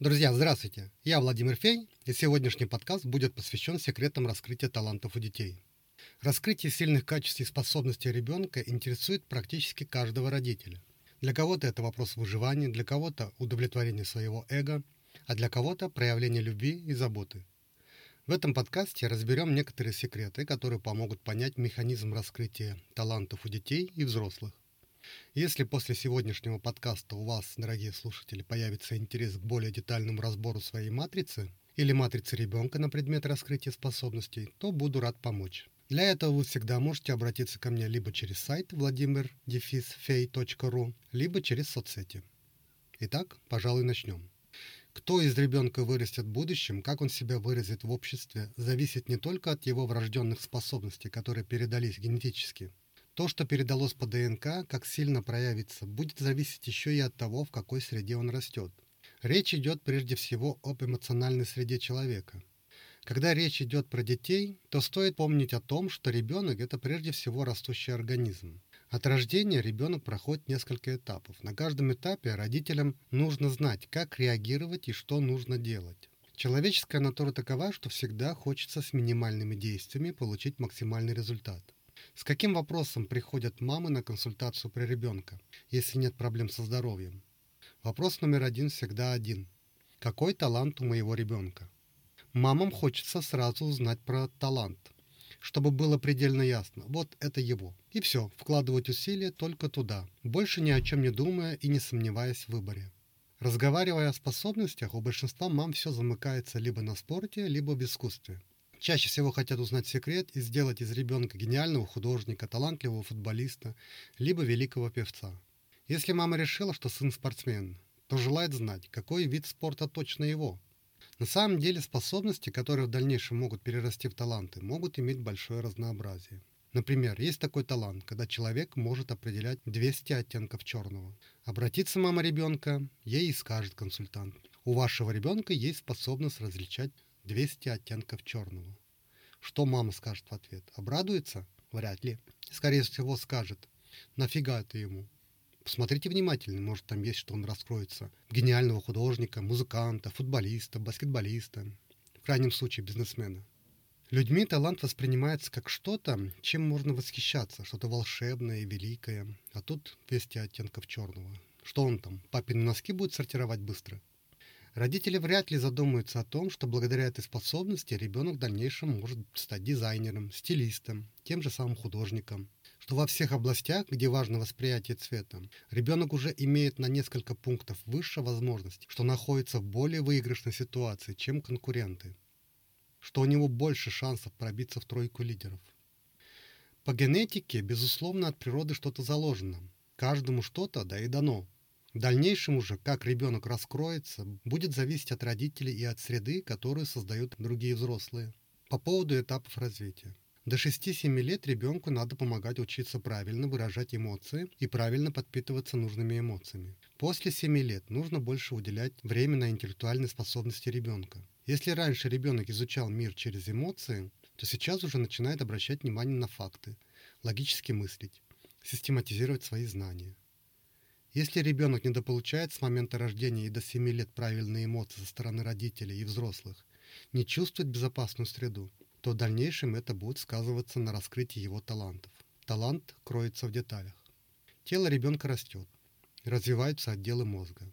Друзья, здравствуйте! Я Владимир Фей, и сегодняшний подкаст будет посвящен секретам раскрытия талантов у детей. Раскрытие сильных качеств и способностей ребенка интересует практически каждого родителя. Для кого-то это вопрос выживания, для кого-то удовлетворение своего эго, а для кого-то проявление любви и заботы. В этом подкасте разберем некоторые секреты, которые помогут понять механизм раскрытия талантов у детей и взрослых. Если после сегодняшнего подкаста у вас, дорогие слушатели, появится интерес к более детальному разбору своей матрицы или матрицы ребенка на предмет раскрытия способностей, то буду рад помочь. Для этого вы всегда можете обратиться ко мне либо через сайт vladimir-fey.ru, либо через соцсети. Итак, пожалуй, начнем. Кто из ребенка вырастет в будущем, как он себя выразит в обществе, зависит не только от его врожденных способностей, которые передались генетически. То, что передалось по ДНК, как сильно проявится, будет зависеть еще и от того, в какой среде он растет. Речь идет прежде всего об эмоциональной среде человека. Когда речь идет про детей, то стоит помнить о том, что ребенок – это прежде всего растущий организм. От рождения ребенок проходит несколько этапов. На каждом этапе родителям нужно знать, как реагировать и что нужно делать. Человеческая натура такова, что всегда хочется с минимальными действиями получить максимальный результат. С каким вопросом приходят мамы на консультацию при ребенка, если нет проблем со здоровьем? Вопрос номер один всегда один. Какой талант у моего ребенка? Мамам хочется сразу узнать про талант – чтобы было предельно ясно, вот это его. И все, вкладывать усилия только туда, больше ни о чем не думая и не сомневаясь в выборе. Разговаривая о способностях, у большинства мам все замыкается либо на спорте, либо в искусстве. Чаще всего хотят узнать секрет и сделать из ребенка гениального художника, талантливого футболиста, либо великого певца. Если мама решила, что сын спортсмен, то желает знать, какой вид спорта точно его – на самом деле способности, которые в дальнейшем могут перерасти в таланты, могут иметь большое разнообразие. Например, есть такой талант, когда человек может определять 200 оттенков черного. Обратится мама ребенка, ей и скажет консультант. У вашего ребенка есть способность различать 200 оттенков черного. Что мама скажет в ответ? Обрадуется? Вряд ли. Скорее всего скажет. Нафига это ему? Посмотрите внимательно, может там есть, что он раскроется. Гениального художника, музыканта, футболиста, баскетболиста, в крайнем случае бизнесмена. Людьми талант воспринимается как что-то, чем можно восхищаться, что-то волшебное и великое. А тут 200 оттенков черного. Что он там, папины носки будет сортировать быстро? Родители вряд ли задумаются о том, что благодаря этой способности ребенок в дальнейшем может стать дизайнером, стилистом, тем же самым художником что во всех областях, где важно восприятие цвета, ребенок уже имеет на несколько пунктов выше возможности, что находится в более выигрышной ситуации, чем конкуренты, что у него больше шансов пробиться в тройку лидеров. По генетике, безусловно, от природы что-то заложено. Каждому что-то, да и дано. В дальнейшем уже, как ребенок раскроется, будет зависеть от родителей и от среды, которую создают другие взрослые. По поводу этапов развития. До 6-7 лет ребенку надо помогать учиться правильно выражать эмоции и правильно подпитываться нужными эмоциями. После 7 лет нужно больше уделять время на интеллектуальные способности ребенка. Если раньше ребенок изучал мир через эмоции, то сейчас уже начинает обращать внимание на факты, логически мыслить, систематизировать свои знания. Если ребенок недополучает с момента рождения и до 7 лет правильные эмоции со стороны родителей и взрослых, не чувствует безопасную среду, то в дальнейшем это будет сказываться на раскрытии его талантов. Талант кроется в деталях. Тело ребенка растет, развиваются отделы мозга.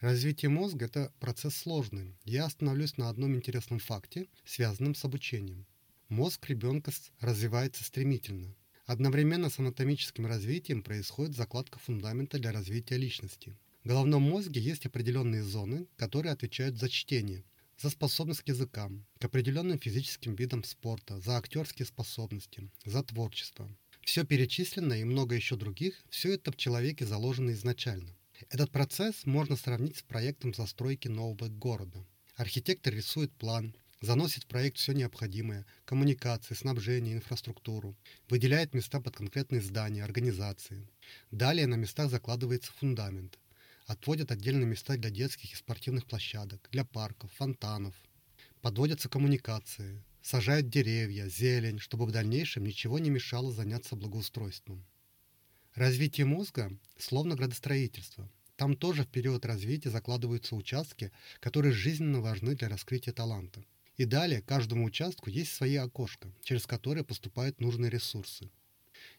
Развитие мозга – это процесс сложный. Я остановлюсь на одном интересном факте, связанном с обучением. Мозг ребенка развивается стремительно. Одновременно с анатомическим развитием происходит закладка фундамента для развития личности. В головном мозге есть определенные зоны, которые отвечают за чтение – за способность к языкам, к определенным физическим видам спорта, за актерские способности, за творчество. Все перечисленное и много еще других, все это в человеке заложено изначально. Этот процесс можно сравнить с проектом застройки нового города. Архитектор рисует план, заносит в проект все необходимое – коммуникации, снабжение, инфраструктуру, выделяет места под конкретные здания, организации. Далее на местах закладывается фундамент – Отводят отдельные места для детских и спортивных площадок, для парков, фонтанов. Подводятся коммуникации, сажают деревья, зелень, чтобы в дальнейшем ничего не мешало заняться благоустройством. Развитие мозга словно градостроительство. Там тоже в период развития закладываются участки, которые жизненно важны для раскрытия таланта. И далее каждому участку есть свои окошка, через которые поступают нужные ресурсы.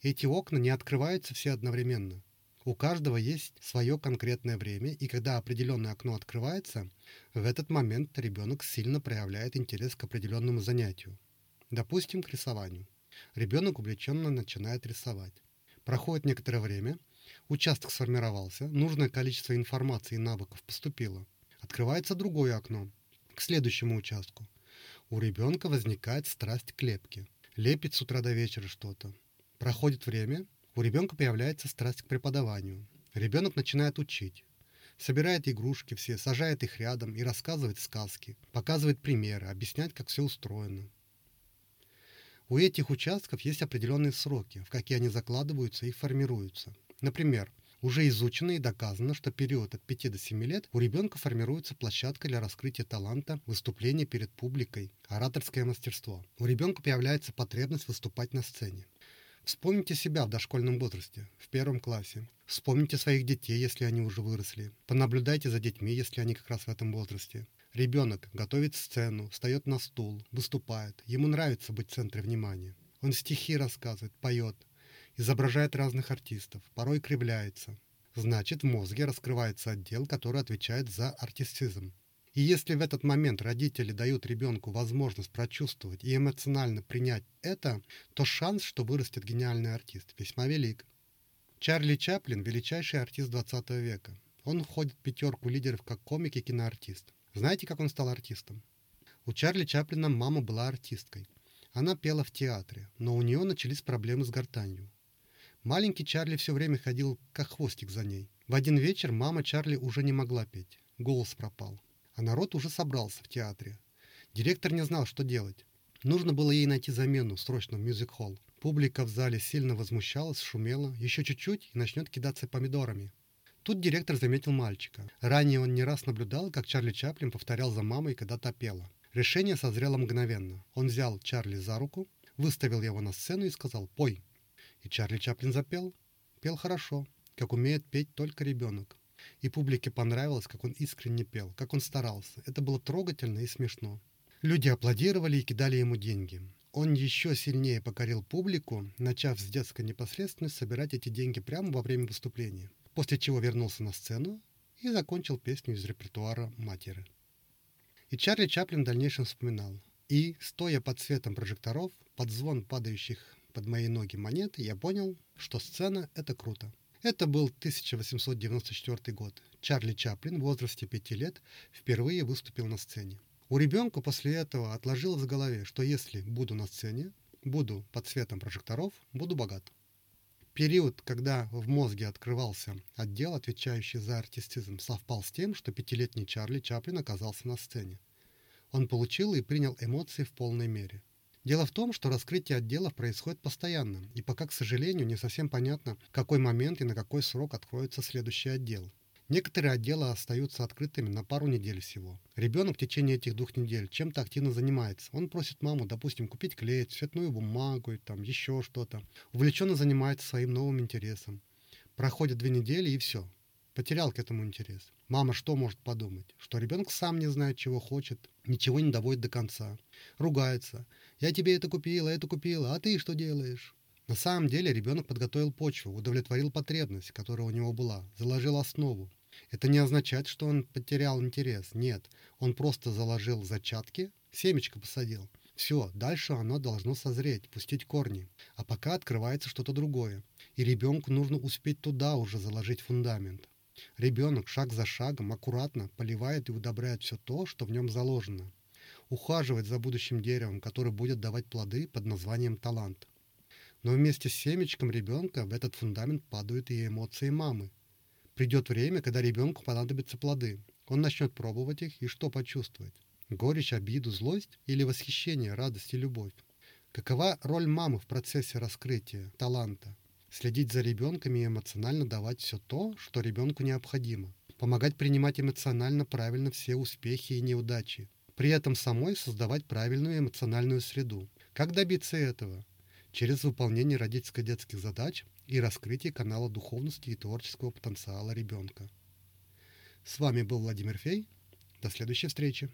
Эти окна не открываются все одновременно. У каждого есть свое конкретное время, и когда определенное окно открывается, в этот момент ребенок сильно проявляет интерес к определенному занятию. Допустим, к рисованию. Ребенок увлеченно начинает рисовать. Проходит некоторое время, участок сформировался, нужное количество информации и навыков поступило. Открывается другое окно, к следующему участку. У ребенка возникает страсть к лепке. Лепит с утра до вечера что-то. Проходит время, у ребенка появляется страсть к преподаванию. Ребенок начинает учить. Собирает игрушки все, сажает их рядом и рассказывает сказки, показывает примеры, объясняет, как все устроено. У этих участков есть определенные сроки, в какие они закладываются и формируются. Например, уже изучено и доказано, что период от 5 до 7 лет у ребенка формируется площадка для раскрытия таланта, выступления перед публикой, ораторское мастерство. У ребенка появляется потребность выступать на сцене. Вспомните себя в дошкольном возрасте, в первом классе. Вспомните своих детей, если они уже выросли. Понаблюдайте за детьми, если они как раз в этом возрасте. Ребенок готовит сцену, встает на стул, выступает. Ему нравится быть в центре внимания. Он стихи рассказывает, поет, изображает разных артистов, порой кривляется. Значит, в мозге раскрывается отдел, который отвечает за артистизм. И если в этот момент родители дают ребенку возможность прочувствовать и эмоционально принять это, то шанс, что вырастет гениальный артист, весьма велик. Чарли Чаплин – величайший артист 20 века. Он входит в пятерку лидеров как комик и киноартист. Знаете, как он стал артистом? У Чарли Чаплина мама была артисткой. Она пела в театре, но у нее начались проблемы с гортанью. Маленький Чарли все время ходил как хвостик за ней. В один вечер мама Чарли уже не могла петь. Голос пропал. А народ уже собрался в театре. Директор не знал, что делать. Нужно было ей найти замену срочно в мюзик-холл. Публика в зале сильно возмущалась, шумела. Еще чуть-чуть и начнет кидаться помидорами. Тут директор заметил мальчика. Ранее он не раз наблюдал, как Чарли Чаплин повторял за мамой, когда та пела. Решение созрело мгновенно. Он взял Чарли за руку, выставил его на сцену и сказал «Пой». И Чарли Чаплин запел. Пел хорошо, как умеет петь только ребенок. И публике понравилось, как он искренне пел, как он старался. Это было трогательно и смешно. Люди аплодировали и кидали ему деньги. Он еще сильнее покорил публику, начав с детской непосредственности собирать эти деньги прямо во время выступления после чего вернулся на сцену и закончил песню из репертуара матери. И Чарли Чаплин в дальнейшем вспоминал. И, стоя под светом прожекторов, под звон падающих под мои ноги монет, я понял, что сцена – это круто. Это был 1894 год. Чарли Чаплин в возрасте пяти лет впервые выступил на сцене. У ребенка после этого отложилось в голове, что если буду на сцене, буду под светом прожекторов, буду богат. Период, когда в мозге открывался отдел, отвечающий за артистизм, совпал с тем, что пятилетний Чарли Чаплин оказался на сцене. Он получил и принял эмоции в полной мере. Дело в том, что раскрытие отделов происходит постоянно, и пока, к сожалению, не совсем понятно, в какой момент и на какой срок откроется следующий отдел. Некоторые отделы остаются открытыми на пару недель всего. Ребенок в течение этих двух недель чем-то активно занимается. Он просит маму, допустим, купить клей, цветную бумагу, там еще что-то. Увлеченно занимается своим новым интересом. Проходят две недели и все. Потерял к этому интерес. Мама что может подумать? Что ребенок сам не знает, чего хочет, ничего не доводит до конца. Ругается. Я тебе это купила, это купила, а ты что делаешь? На самом деле ребенок подготовил почву, удовлетворил потребность, которая у него была, заложил основу. Это не означает, что он потерял интерес. Нет, он просто заложил зачатки, семечко посадил. Все, дальше оно должно созреть, пустить корни. А пока открывается что-то другое. И ребенку нужно успеть туда уже заложить фундамент. Ребенок шаг за шагом аккуратно поливает и удобряет все то, что в нем заложено. Ухаживает за будущим деревом, которое будет давать плоды под названием талант. Но вместе с семечком ребенка в этот фундамент падают и эмоции мамы, Придет время, когда ребенку понадобятся плоды. Он начнет пробовать их и что почувствовать? Горечь, обиду, злость или восхищение, радость и любовь? Какова роль мамы в процессе раскрытия таланта? Следить за ребенком и эмоционально давать все то, что ребенку необходимо. Помогать принимать эмоционально правильно все успехи и неудачи. При этом самой создавать правильную эмоциональную среду. Как добиться этого? Через выполнение родительско-детских задач и раскрытие канала духовности и творческого потенциала ребенка. С вами был Владимир Фей. До следующей встречи.